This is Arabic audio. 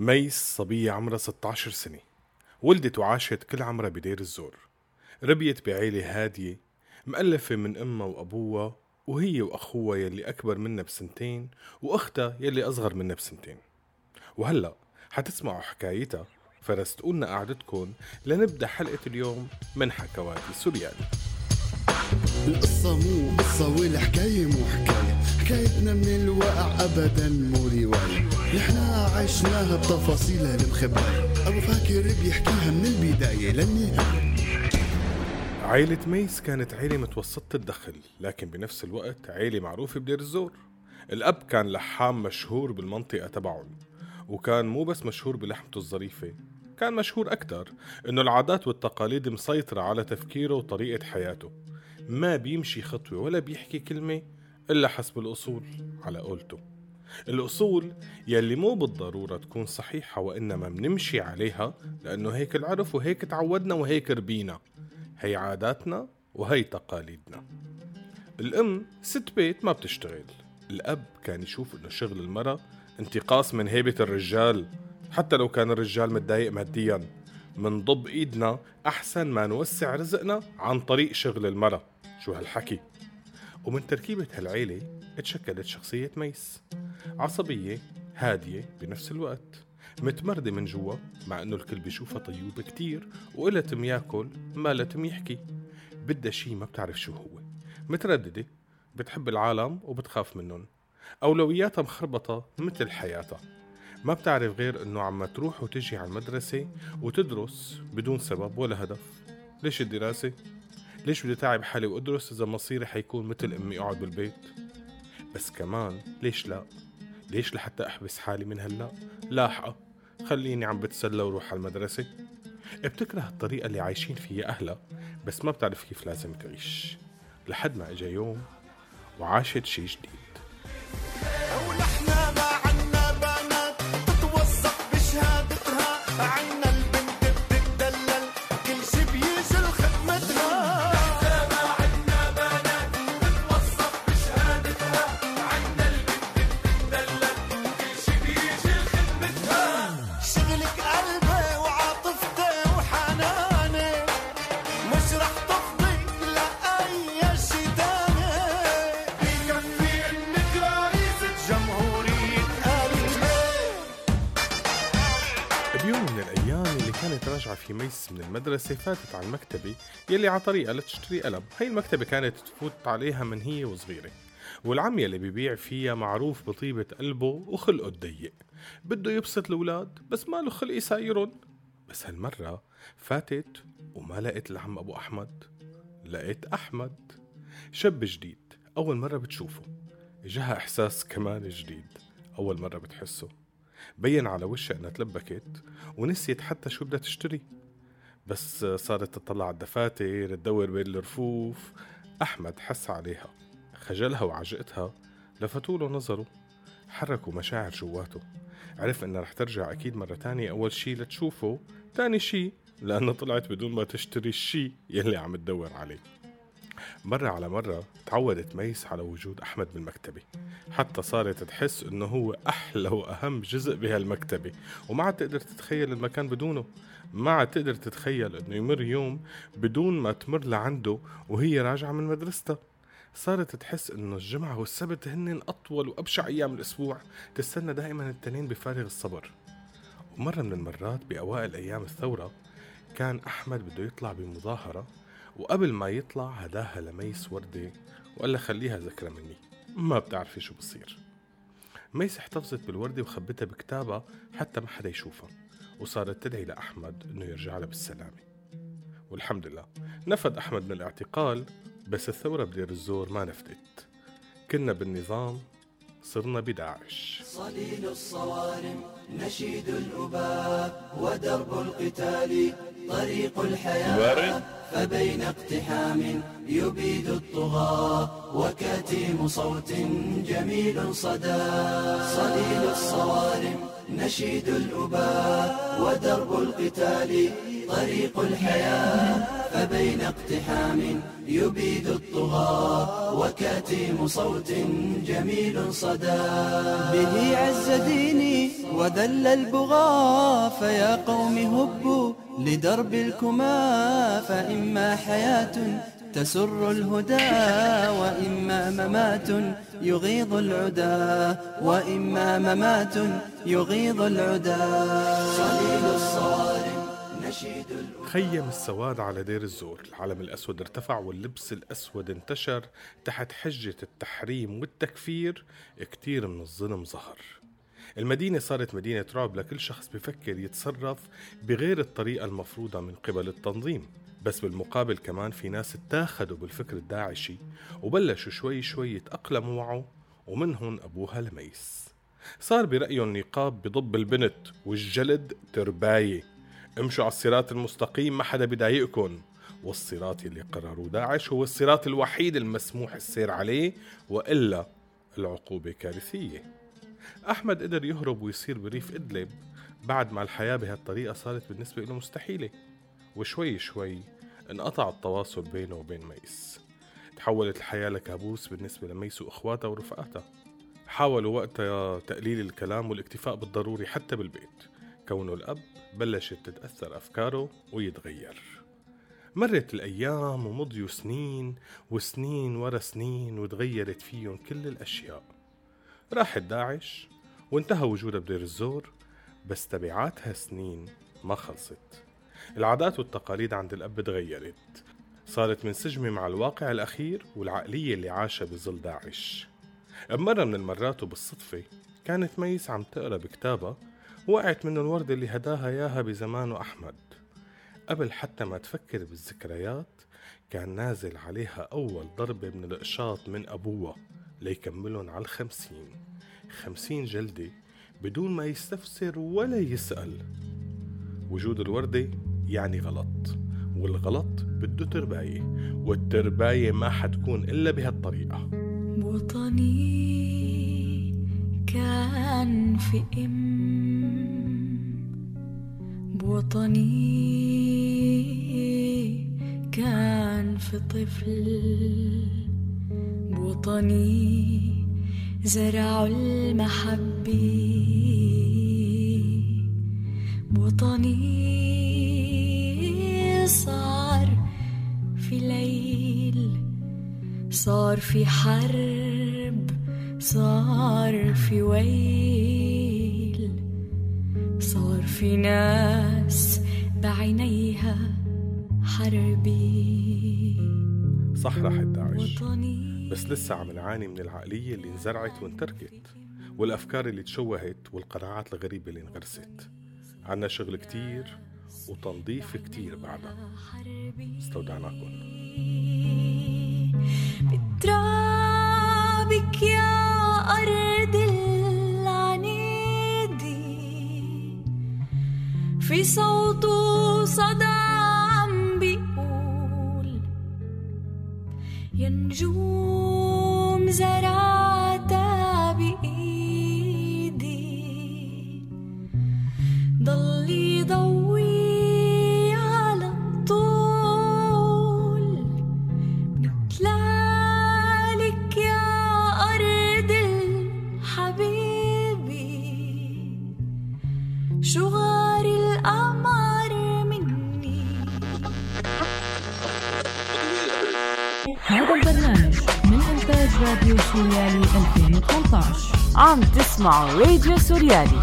ميس صبية عمرها 16 سنة. ولدت وعاشت كل عمرها بدير الزور. ربيت بعيلة هادية مألفة من أمها وأبوها وهي وأخوها يلي أكبر منها بسنتين وأختها يلي أصغر منها بسنتين. وهلأ حتسمعوا حكايتها فرستقولنا قعدتكم لنبدأ حلقة اليوم من حكواتي سوريالي القصة مو قصة والحكاية مو حكاية حكايتنا من الواقع أبدا مو رواية. نحنا عشناها بتفاصيلها المخبأة أبو فاكر بيحكيها من البداية للنهاية. عيلة ميس كانت عيلة متوسطة الدخل لكن بنفس الوقت عيلة معروفة بدير الزور. الأب كان لحام مشهور بالمنطقة تبعهم وكان مو بس مشهور بلحمته الظريفة كان مشهور أكتر إنه العادات والتقاليد مسيطرة على تفكيره وطريقة حياته. ما بيمشي خطوة ولا بيحكي كلمة إلا حسب الأصول على قولته. الأصول يلي مو بالضرورة تكون صحيحة وإنما بنمشي عليها لأنه هيك العرف وهيك تعودنا وهيك ربينا. هي عاداتنا وهي تقاليدنا. الأم ست بيت ما بتشتغل. الأب كان يشوف إنه شغل المرأة انتقاص من هيبة الرجال حتى لو كان الرجال متضايق ماديا. منضب إيدنا أحسن ما نوسع رزقنا عن طريق شغل المرأة. شو هالحكي؟ ومن تركيبة هالعيلة اتشكلت شخصية ميس. عصبية هادية بنفس الوقت. متمردة من جوا مع إنه الكل بيشوفها طيوبة كتير وإلا تم ياكل ما لا تم يحكي. بدها شي ما بتعرف شو هو. مترددة بتحب العالم وبتخاف منهم. أولوياتها مخربطة مثل حياتها. ما بتعرف غير إنه عم تروح وتجي على المدرسة وتدرس بدون سبب ولا هدف. ليش الدراسة؟ ليش بدي تعب حالي وأدرس إذا مصيري حيكون مثل أمي أقعد بالبيت؟ بس كمان ليش لا؟ ليش لحتى أحبس حالي من هلأ؟ لاحقة خليني عم بتسلى وروح على المدرسة بتكره الطريقة اللي عايشين فيها أهلها بس ما بتعرف كيف لازم تعيش لحد ما إجا يوم وعاشت شي جديد شغلك مش رح تفضي لأي إنك رئيسة جمهورية قلبي. بيوم من الأيام اللي كانت راجعة في ميس من المدرسة فاتت على المكتبة يلي على طريقها لتشتري قلم. هاي المكتبة كانت تفوت عليها من هي وصغيرة. والعم يلي بيبيع فيها معروف بطيبة قلبه وخلقه الضيق. بده يبسط الأولاد بس ما له خلق يسايرن. بس هالمرة فاتت وما لقيت العم أبو أحمد. لقيت أحمد شاب جديد أول مرة بتشوفه. إجاها إحساس كمان جديد أول مرة بتحسه. بين على وشها أنها تلبكت ونسيت حتى شو بدها تشتري. بس صارت تطلع على الدفاتر تدور بين الرفوف. أحمد حس عليها. خجلها وعجقتها لفتوا له نظره حركوا مشاعر جواته. عرف إنها رح ترجع أكيد مرة تانية. أول شي لتشوفه تاني شي لأنها طلعت بدون ما تشتري الشي يلي عم تدور عليه. مرة على مرة تعودت ميس على وجود أحمد بالمكتبة. حتى صارت تحس إنه هو أحلى وأهم جزء بهالمكتبة. وما عاد تقدر تتخيل المكان بدونه. ما عاد تقدر تتخيل إنه يمر يوم بدون ما تمر لعنده وهي راجعة من مدرستها. صارت تحس إنه الجمعة والسبت هن أطول وأبشع أيام الأسبوع تستنى دائما التنين بفارغ الصبر. ومرة من المرات بأوائل أيام الثورة كان أحمد بده يطلع بمظاهرة وقبل ما يطلع هداها لميس وردة وقال لها خليها ذكرى مني ما بتعرفي شو بصير. ميس احتفظت بالوردة وخبتها بكتابها حتى ما حدا يشوفها وصارت تدعي لأحمد إنه يرجع لها بالسلامة. والحمد لله نفد أحمد من الاعتقال بس الثورة بدير الزور ما نفدت كنا بالنظام صرنا بداعش. صليل الصوارم نشيد الأباء ودرب القتال طريق الحياة. فبين اقتحام يبيد الطغاة وكتيم صوت جميل صدى. صليل الصوارم نشيد الأباء ودرب القتال طريق الحياة فبين اقتحام يبيد الطغاة وكاتيم صوت جميل صدى. به عز ديني وذل البغاة فيا قوم هبوا لدرب الكما فإما حياة تسر الهدى وإما ممات يغيظ العدا وإما ممات يغيظ العدا صليل الصوارم نشيد خيم السواد على دير الزور. العلم الأسود ارتفع واللبس الأسود انتشر تحت حجة التحريم والتكفير. كتير من الظلم ظهر. المدينة صارت مدينة رعب لكل شخص بفكر يتصرف بغير الطريقة المفروضة من قبل التنظيم. بس بالمقابل كمان في ناس اتاخدوا بالفكر الداعشي وبلشوا شوي شوي يتأقلموا معه ومنهم أبوها لميس صار برأيهم النقاب بضب البنت والجلد ترباية. امشوا على الصراط المستقيم ما حدا بضايقكم والصراط اللي قرروا داعش هو الصراط الوحيد المسموح السير عليه وإلا العقوبة كارثية. أحمد قدر يهرب ويصير بريف إدلب. بعد ما الحياة بهالطريقة صارت بالنسبة له مستحيلة. وشوي شوي انقطع التواصل بينه وبين ميس. تحولت الحياة لكابوس بالنسبة لميس وإخواتها ورفقاتها. حاولوا وقتها تقليل الكلام والاكتفاء بالضروري حتى بالبيت. كونه الأب بلشت تتأثر أفكاره ويتغير. مرت الأيام ومضيوا سنين وسنين ورا سنين وتغيرت فيهم كل الأشياء. راحت داعش وانتهى وجودها بدير الزور بس تبعاتها سنين ما خلصت. العادات والتقاليد عند الأب تغيرت. صارت منسجمة مع الواقع الأخير والعقلية اللي عاشها بظل داعش. بمرة من المرات وبالصدفة كانت ميس عم تقرأ بكتابها وقعت منه الوردة اللي هداها إياها بزمانه أحمد. قبل حتى ما تفكر بالذكريات كان نازل عليها أول ضربة من الإقشاط من أبوها. ليكملهم على الخمسين. خمسين جلدة بدون ما يستفسر ولا يسأل. وجود الوردة يعني غلط والغلط بده ترباية والترباية ما حتكون إلا بهالطريقة. وطني كان في إم بوطني كان في طفل. بوطني زرع المحبة بوطني صار في ليل صار في حرب صار في ويل صار في ناس بعينيها حربي. صح راحت داعش بس لسه عم نعاني من العقلية اللي انزرعت وانتركت والأفكار اللي تشوهت والقناعات الغريبة اللي انغرست. عنا شغل كتير وتنظيف كتير بعدها. استودعناكم. بترابك يا أرض العنيدي في صوته صدى يا نجوم هذا البرنامج من إنتاج راديو سوريالي 2018 عم تسمعوا راديو سوريالي.